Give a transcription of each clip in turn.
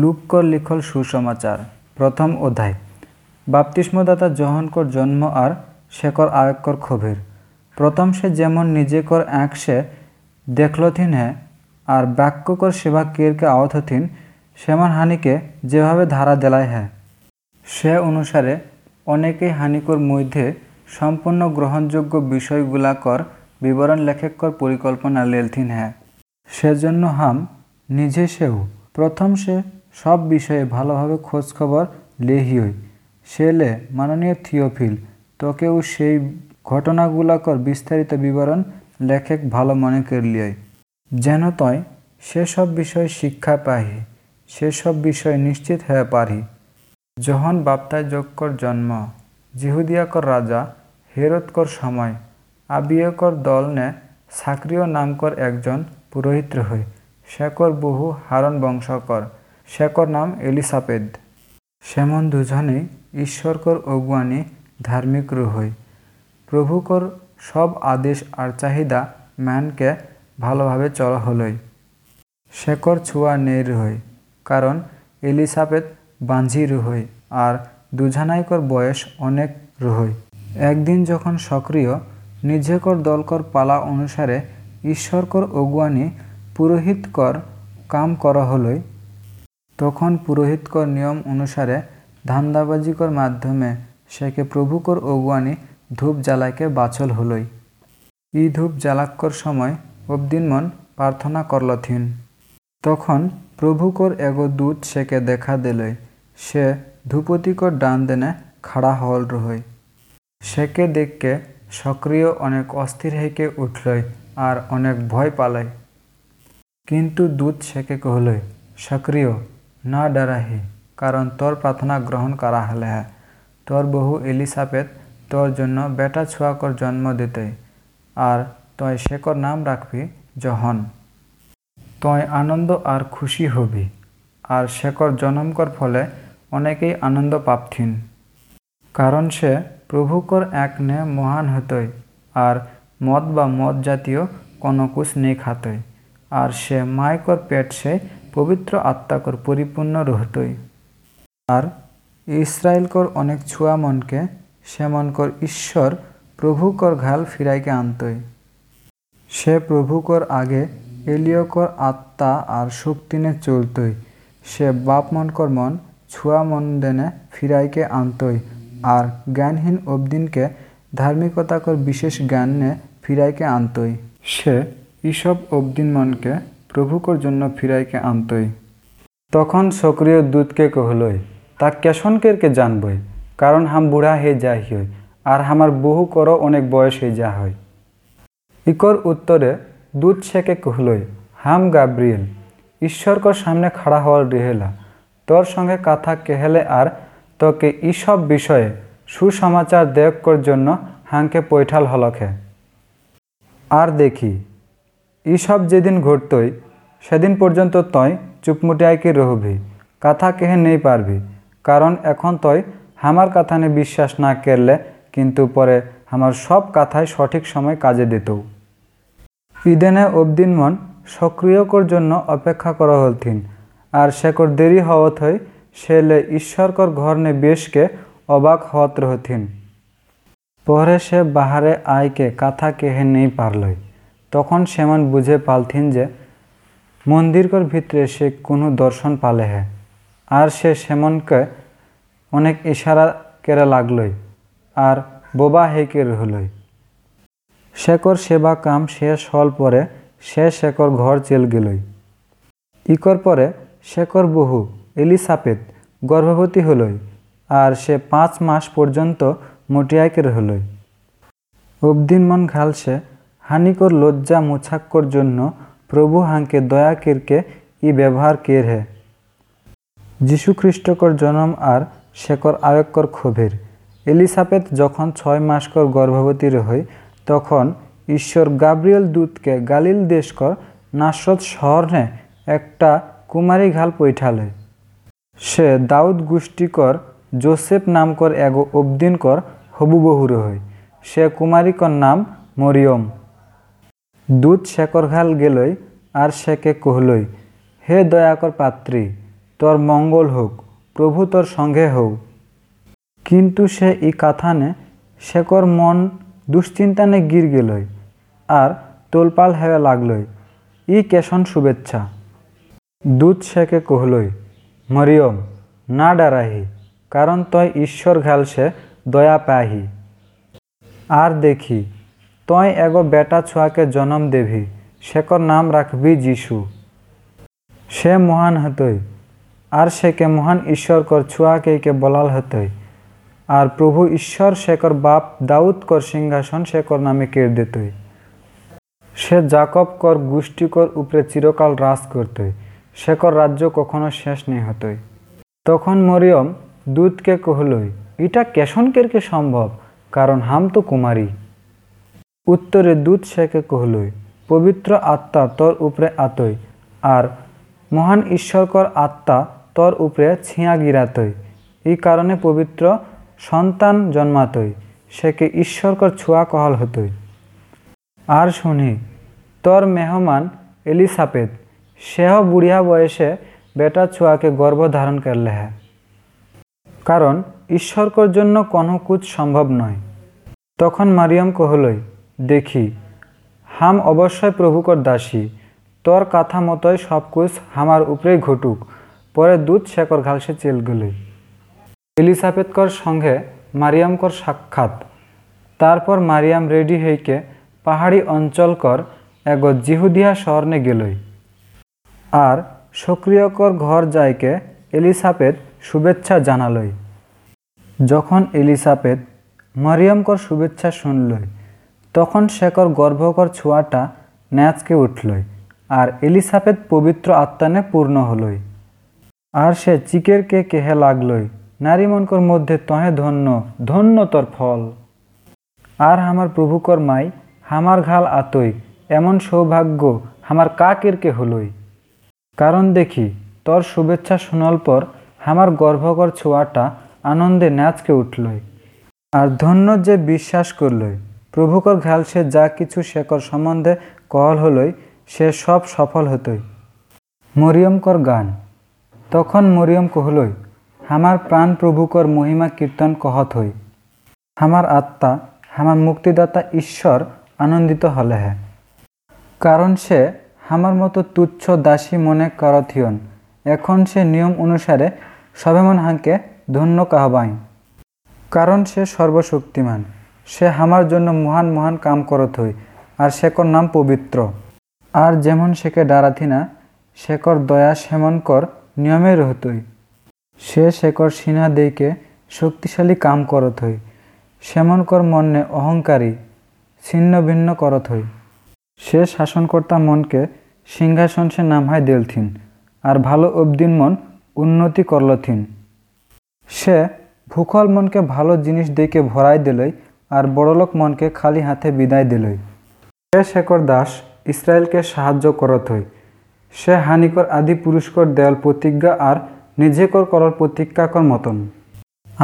লুপকর লিখল সুসমাচার, প্রথম অধ্যায়। বাপ্তিস্মদাতা জহনকর জন্ম আর শেকর আয়কর খবির প্রথম সে যেমন নিজেকর এক সে দেখলথিন হে, আর বাক্যকর সেবা কেরকে আওথথিন সেমন হানিকে যেভাবে ধারা দেলায় হ্যাঁ সে অনুসারে অনেকেই হানিকর মধ্যে সম্পূর্ণ গ্রহণযোগ্য বিষয়গুলাকর বিবরণ লেখকর পরিকল্পনা লেলথিন হ্যাঁ সেজন্য হাম নিজে সেও। প্রথম সে সব বিষয়ে ভালোভাবে খোঁজখবর লেহিয়ই। সেলে মাননীয় থিওফিল, তোকেও সেই ঘটনাগুলাকর বিস্তারিত বিবরণ লেখক ভালো মনে করলিয়ই। যেন তয় সেসব বিষয়ে শিক্ষা পাহি, সেসব বিষয়ে নিশ্চিত হয়ে পারি যখন বাপ্তায় যোগকর জন্ম, জিহুদিয়াকর রাজা, হেরতকর সময়, আবিয়কর দল নে সাক্রিয় নামকর একজন পুরোহিত হই শেকর বহু হারণ বংশকর। শেকর নাম এলিসাপেদ সেমন দুজনেই ঈশ্বরকর অগুয়ানি ধার্মিক রুহই। প্রভুকর সব আদেশ আর চাহিদা ম্যানকে ভালোভাবে চলা হলই। শেকর ছুয়া নেই রুহই, কারণ এলিসাবেথ বাঞ্ঝি রুহই আর দুজানাইকর বয়স অনেক রুহই। একদিন যখন সক্রিয়, নিজেকর দলকর পালা অনুসারে ঈশ্বরকর অগুয়ানি পুরোহিতকর কাম করা হলই তখন পুরোহিতকর নিয়ম অনুসারে ধান্দাবাজিকর মাধ্যমে সেকে প্রভুকর অগুয়ানি ধূপ জ্বালাইকে বাছল হলই। ই ধূপ জ্বালাক্কর সময় অবদিনমন প্রার্থনা করলথিন। তখন প্রভুকর এগো দূত সেকে দেখা দিলই। সে ধূপতিকর ডান দেনে খাড়া হল রহই। সেকে দেখকে সক্রিয় অনেক অস্থির হেকে উঠলই আর অনেক ভয় পালাই। কিন্তু দূত সেকে কহলই, সক্রিয় না ডরাহি কারণ তোর প্রার্থনা গ্রহণ করা হলে হ্যাঁ তোর বহু এলিসাপেত তোর জন্য বেটা ছুয়াকর জন্ম দিতে আর তয় শেকর নাম রাখবি জহন। তয় আনন্দ আর খুশি হবি আর শেকর জনমকর ফলে অনেকেই আনন্দ পাপথিন। কারণ সে প্রভুকর এক নে মহান হতই আর মদ বা মদ জাতীয় কোনো কুশ নেই খাতই আর সে মায়কর পেট সে পবিত্র আত্মাকর পরিপূর্ণ রহতই। আর ইসরায়েলকর অনেক ছুয়া মনকে সে মনকর ঈশ্বর প্রভুকর ঘাল ফিরাইকে আনতই। সে প্রভুকর আগে এলিয়কর আত্মা আর শক্তিনে চলতই। সে বাপ মনকর মন ছুয়া মন দেনে ফিরাইকে আনতই আর জ্ঞানহীন অবদিনকে ধার্মিকতাকর বিশেষ জ্ঞানে ফিরাইকে আনতই। সে ইসব অবদিন মনকে প্রভুকর জন্য ফিরাইকে আনতই। তখন সক্রিয় দূতকে কহলই, তা কেশনকেরকে জানবই, কারণ হাম বুড়া হয়ে যাই হই আর আমার বহু কর অনেক বয়স হয়ে যা হয় ইকর উত্তরে দূত সেকে কহলই, হাম গাব্রিয়েল ঈশ্বরকর সামনে খাড়া হওয়ার রেহেলা, তোর সঙ্গে কথা কেহেলে আর তোকে ইসব বিষয়ে সুসমাচার দেয়কর জন্য হাঁকে পৈঠাল হলখে। আর দেখি ইসব যেদিন ঘটতই সেদিন পর্যন্ত তয় চুপমুটিয়াইকে রহবি? কথা কেহে নেই পারবি। কারণ এখন তয় আমার কথানে বিশ্বাস না করলে কিন্তু পরে আমার সব কথাই সঠিক সময় কাজে দিত। ইদেনে অবদিন মন সক্রিয়কর জন্য অপেক্ষা করা হলথিন। আর সেকর দেরি হওয়াত হয় সেলে ঈশ্বরকর ঘর নে বেশকে অবাক হওয়াত রহথিন পরে সে বাহারে আয়কে কাথা কেহে নেই পারলই। তখন সেমন বুঝে পালথিন যে মন্দিরকর ভিতরে সে কোনো দর্শন পালে হে আর সে সেমনকে অনেক ইশারা কেরা লাগলই, আর বোবা হেকে রহলই শেকর সেবা কাম শেষ হল পরে সে শেকর ঘর চেল গেলই। ইকর পরে শেকর বহু এলিসাপেত গর্ভবতী হলই, আর সে পাঁচ মাস পর্যন্ত মটিয়াকে রহলই অবদিন মন ঘালসে হানিকর লজ্জা মুছাক্কর জন্য প্রভু হাঁকে, দয়া কিরকে, ই ব্যবহার কের হে। যীশুখ্রিস্টকর জনম আর শেকর আয়ক্কর ক্ষোভের। এলিসাপেত যখন ছয় মাসকর গর্ভবতী রহই তখন ঈশ্বর গাব্রিয়েল দূতকে গালিল দেশকর নাসরত শহরে একটা কুমারী ঘাল পৈঠালে সে দাউদ গোষ্ঠীকর জোসেফ নামকর এগো অবদিনকর হবুবহু রহই সে কুমারীকর নাম মরিয়ম। দূত শেকর ঘাল গেলই, আর সেকে কহলই। হে দয়াকর পাত্রী, তোর মঙ্গল হোক, প্রভু তোর সঙ্গে হোক। কিন্তু সে ই কাথানে শেকর মন দুশ্চিন্তানে গির গেলই, আর তোলপাল হেবে লাগলই। ই কেশন শুভেচ্ছা। দূত শেকে কহলই, মরিয়ম, না ডারাহি, কারণ তয় ঈশ্বর ঘালসে দয়া পাহি। আর দেখি তয় এগো বেটা ছুয়াকে জন্ম দেভি শেকর নাম রাখবি যিশু। সে মহান হতই আর সেকে মহান ঈশ্বর কর ছুয়াকে কে বলাল হতই। আর প্রভু ঈশ্বর শেকর বাপ দাউদ কর সিংহাসন শেকর নামে কেড় দিতই। সে জাকব কর গোষ্ঠীকর উপরে চিরকাল রাজ করতই শেকর রাজ্য কখনো শেষ নেই হতই তখন মরিয়ম দূতকে কহলই এটা কেশন কেরকে সম্ভব কারণ হাম তো কুমারী উত্তরে দূত শেখে কহলই, পবিত্র আত্মা তোর উপরে আতই, আর মহান ঈশ্বরকর আত্মা তোর উপরে ছিঁয়া গিরাতই। এই কারণে পবিত্র সন্তান জন্মাতই, সেকে ঈশ্বরকর ছুয়া কহল হতই। আর শুনি, তোর মেহমান এলিসাপেত সেহ বুড়িয়া বয়সে বেটা ছুয়াকে গর্ভ ধারণ করলে হ্যাঁ কারণ ঈশ্বরকর জন্য কোনো কুচ সম্ভব নয়। তখন মারিয়াম কহলই দেখি, হাম অবশ্যই প্রভুকর দাসী, তোর কথা মতোই সব কুছ হামার উপরেই ঘটুক, পরে দুধ শেকর ঘালসে চেল গেলই এলিসাবেথকর সঙ্গে মারিয়ামকর সাক্ষাৎ। তারপর মারিয়াম রেডি হইকে পাহাড়ি অঞ্চলকর এগো জিহুদিয়া শহরনে গেলই। আর সক্রিয়কর ঘর যাইকে এলিসাবেথ শুভেচ্ছা জানালই। যখন এলিসাবেথ মারিয়ামকর শুভেচ্ছা শুনলই তখন শেকর গর্ভকর ছোঁয়াটা ন্যাচকে উঠলই আর এলিসাবেথ পবিত্র আত্মানে পূর্ণ হলই। আর সে চিকের কে কেহে লাগলই নারীমনকর মধ্যে তহে ধন্য ধন্য তোর ফল। আর আমার প্রভুকর মাই, হামার ঘাল আতই, এমন সৌভাগ্য হামার কাকেরকে হলই। কারণ দেখি, তোর শুভেচ্ছা শোনাল পর আমার গর্ভকর ছোঁয়াটা আনন্দে নাচকে উঠলই। আর ধন্য যে বিশ্বাস করলই প্রভুকর ঘাল সে যা কিছু শেকর সম্বন্ধে কহল হলই, সে সব সফল হতই। মরিয়মকর গান। তখন মরিয়ম কহলই, আমার প্রাণ প্রভুকর মহিমা কীর্তন কহত হই। আমার আত্মা, আমার মুক্তিদাতা ঈশ্বর আনন্দিত হলে হ্যাঁ কারণ সে আমার মতো তুচ্ছ দাসী মনে করথিয়ন। এখন সে নিয়ম অনুসারে সবেমন হাঁকে ধন্য কাহবাই কারণ সে সর্বশক্তিমান। সে আমার জন্য মহান মহান কাম করত হই, আর শেকর নাম পবিত্র। আর যেমন সেকে ডারাথি না শেকর দয়া সেমনকর নিয়মে রহতই সে শেকর সিনহা দেইকে শক্তিশালী কাম করত হই সেমনকর মনে অহংকারী ছিন্ন ভিন্ন করত হই। সে শাসনকর্তা মনকে সিংহাসন সে নামহায় দেলথিন, আর ভালো অবদিন মন উন্নতি করলথিন। সে ভূখল মনকে ভালো জিনিস দেখে ভরাই দিলই আর বড়লোক মনকে খালি হাতে বিদায় দিলই। সে শেখর দাস ইসরায়েলকে সাহায্য করত হই। সে হানিকর আদি পুরস্কর দেয়াল প্রতিজ্ঞা আর নিজেকর করার প্রতিজ্ঞাকর মতন।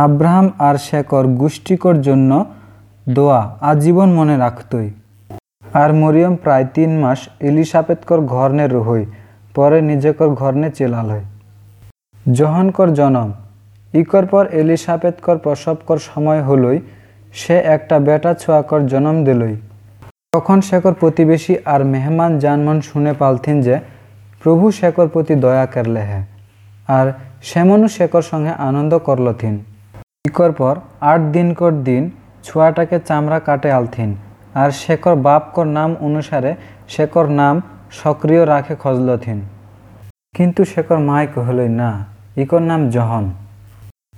আব্রাহাম আর শেকর গোষ্ঠীকর জন্য দোয়া আজীবন মনে রাখতই। আর মরিয়ম প্রায় তিন মাস এলিসাপেতকর ঘরনে রহই, পরে নিজেকর ঘরনে চেলাল হয় জহনকর জনম, ইকর পর এলিসাপেতকর প্রসবকর সময় হলই সে একটা বেটা ছোয়াকর জন্ম দিলই। তখন শেখর প্রতিবেশী আর মেহমান জানমন শুনে পালথিন যে, প্রভু শেখর প্রতি দয়া করলে হ্যাঁ আর সেমনু শেখর সঙ্গে আনন্দ করলথিন ইকর পর আট দিনকর দিন ছোয়াটাকে চামড়া কাটে আলথিন, আর শেখর বাপকর নাম অনুসারে শেখর নাম সক্রিয় রাখে খজলথিন কিন্তু শেখর মাই কহলই, না, ইকর নাম জহন।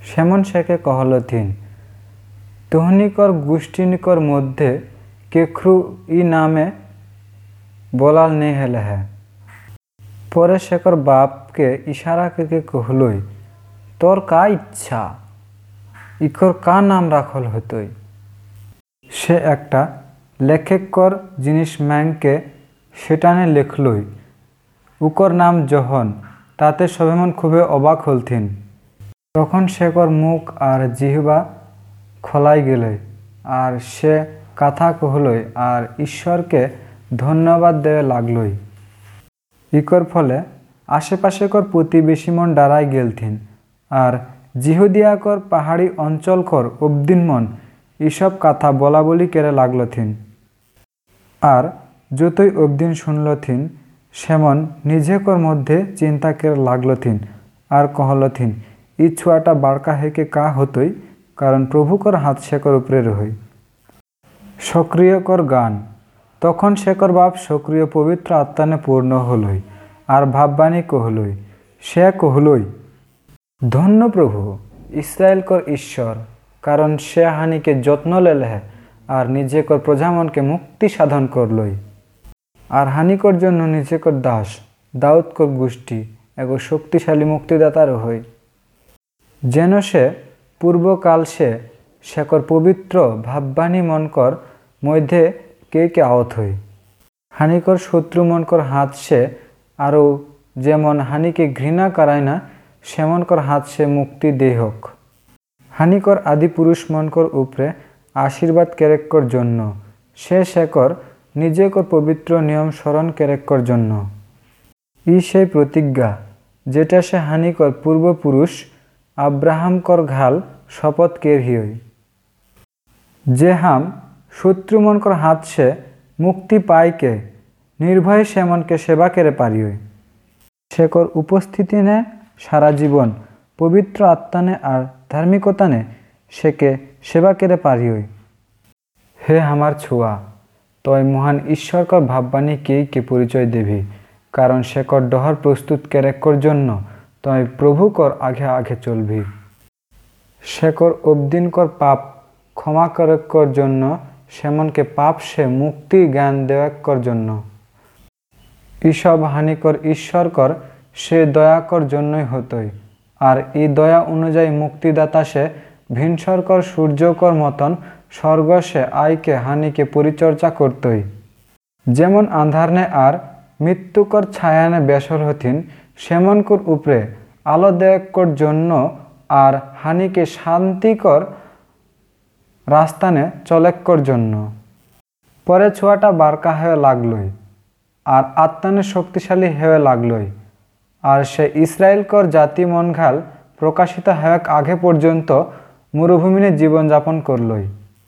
সেমন শেখে কহলথিন তোহনিকর গোষ্ঠীনিকর মধ্যে কেখ্রু ই নামে বলাল নেই হেলে হ্যাঁ পরে শেখর বাপকে ইশারা করে কহলই, তোর কা ইচ্ছা? ইকর কা নাম রাখল হতই? সে একটা লেখেকর জিনিস ম্যাংকে সেটানে লেখলই, উকর নাম জহন তাতে সবেমন খুবই অবাক হলথিন। তখন শেখর মুখ আর জিহবা খোলাই গেলে। আর সে কথা কহলই, আর ঈশ্বরকে ধন্যবাদ দেওয়া লাগলই। ইকর ফলে আশেপাশে কর প্রতিবেশী মন ডারাই গেলথিন। আর জিহুদিয়া কর পাহাড়ি অঞ্চল কর অবদিন মন এসব কথা বলা বলি কেড়ে লাগলথিন। আর যতই অবদিন শুনলথিন, সেমন নিজেকর মধ্যে চিন্তা কেড়ে লাগলথিন। আর কহলথিন, ই ছুয়াটা বাড়কা হেকে কা হতই? কারণ প্রভুকর হাত শেকর উপরে রহই সক্রিয়কর গান। তখন শেখর বাপ সক্রিয় পবিত্র আত্মানে পূর্ণ হলই, আর ভাববাণী কহলই, সে কহলই। ধন্য প্রভু, ইসরায়েলকর ঈশ্বর, কারণ সে হানিকে যত্ন লেলেহে, আর নিজেকর প্রজামনকে মুক্তি সাধন করলই। আর হানিকর জন্য নিজেকর দাস, দাউদকর গোষ্ঠী, এগো শক্তিশালী মুক্তিদাতার হই যেন সে পূর্বকাল সে শেকর পবিত্র ভাববাণী মনকর মধ্যে কে কে আহত হই। হানিকর শত্রু মনকর হাত সে আরও যেমন হানিকে ঘৃণা করায় না, সেমনকর হাত সে মুক্তি দেহক হানিকর আদি পুরুষ মনকর উপরে আশীর্বাদ কেরেক্কর জন্য। সে শেকর নিজেকর পবিত্র নিয়ম স্মরণ কেরেক্কর জন্য। ই সেই প্রতিজ্ঞা যেটা সে হানিকর পূর্বপুরুষ আব্রাহামকর ঘাল শপথ কেরহিয়ই যে হাম শত্রুমনকর হাত সে মুক্তি পায় পাইকে নির্ভয়ে সেমনকে সেবা কেড়ে পারিয়ই শেকর উপস্থিতি নে সারা জীবন, পবিত্র আত্মানে আর ধার্মিকতা ধার্মিকতানে সেকে সেবা কেড়ে পারিয়ই হে আমার ছুয়া, তয় মহান ঈশ্বরকর ভাববাণী কেই কে পরিচয় দেবি? কারণ শেকর ডহর প্রস্তুত কেরেক্কর জন্য তয় প্রভুকর আগে আগে চলবি। শেকর অবদিনকর পাপ, ক্ষমা করেক্কর জন্য, সেমনকে পাপ সে মুক্তি জ্ঞান দেওয়াক্কর জন্য। ঈসব হানিকর ঈশ্বরকর সে দয়াকর জন্যই হতই। আর এই দয়া অনুযায়ী মুক্তিদাতা সে ভিনসরকর সূর্যকর মতন, স্বর্গ সে, আয়কে হানিকে পরিচর্যা করতই। যেমন আন্ধারনে আর মৃত্যুকর ছায়ানে বেসর হতিন, সেমনকর উপরে আলো দেয়কর জন্য আর হানিকে শান্তিকর রাস্তানে চলেক্কর জন্য। পরে ছোঁয়াটা বারকা হয়ে লাগলই, আর আত্মানে শক্তিশালী হয়ে লাগলই, আর সে ইসরায়েলকর জাতি মনঘাল প্রকাশিত হওয়ার আগে পর্যন্ত মরুভূমিনে জীবনযাপন করলই।